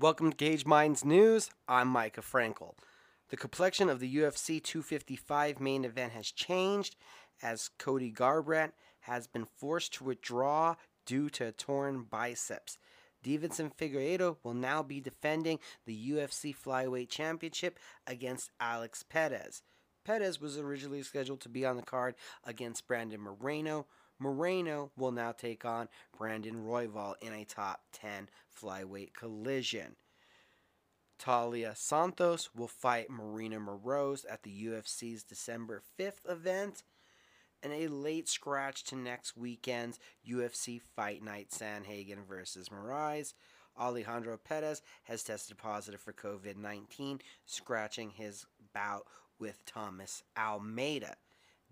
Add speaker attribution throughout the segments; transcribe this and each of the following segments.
Speaker 1: Welcome to Cage Minds News. I'm Micah Frankel. The complexion of the UFC 255 main event has changed as Cody Garbrandt has been forced to withdraw due to torn biceps. Deiveson Figueiredo will now be defending the UFC Flyweight Championship against Alex Perez. Perez was originally scheduled to be on the card against Brandon Moreno. Moreno will now take on Brandon Royval in a top 10 flyweight collision. Taila Santos will fight Marina Moroz at the UFC's December 5th event. And a late scratch to next weekend's UFC Fight Night Sandhagen versus Moraes. Alejandro Perez has tested positive for COVID 19, scratching his bout with Thomas Almeida.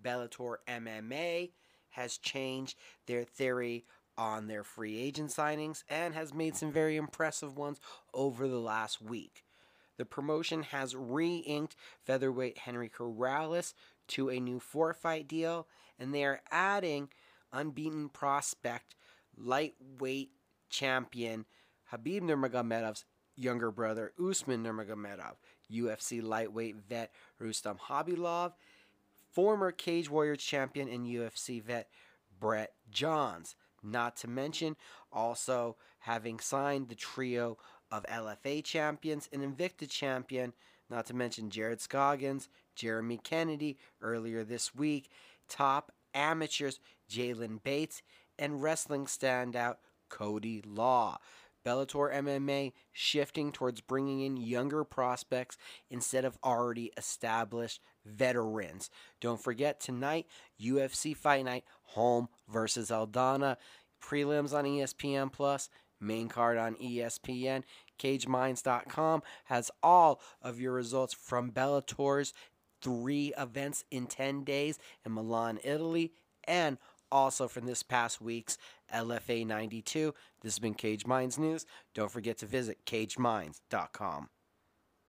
Speaker 1: Bellator MMA has changed their theory on their free agent signings and has made some very impressive ones over the last week. The promotion has re inked featherweight Henry Corrales to a new four fight deal, and they are adding unbeaten prospect lightweight champion Khabib Nurmagomedov's younger brother Usman Nurmagomedov, UFC lightweight vet Rustam Khabilov, former Cage Warriors champion and UFC vet Brett Johns. Not to mention also having signed the trio of LFA champions and Invicta champion, not to mention Jared Scoggins, Jeremy Kennedy earlier this week, top amateurs Jalen Bates, and wrestling standout Cody Law. Bellator MMA shifting towards bringing in younger prospects instead of already established veterans. Don't forget tonight, UFC Fight Night, Holm versus Aldana. Prelims on ESPN Plus, main card on ESPN. CageMinds.com has all of your results from Bellator's three events in 10 days in Milan, Italy, and also from this past week's LFA 92. This has been Cage Minds News. Don't forget to visit CageMinds.com.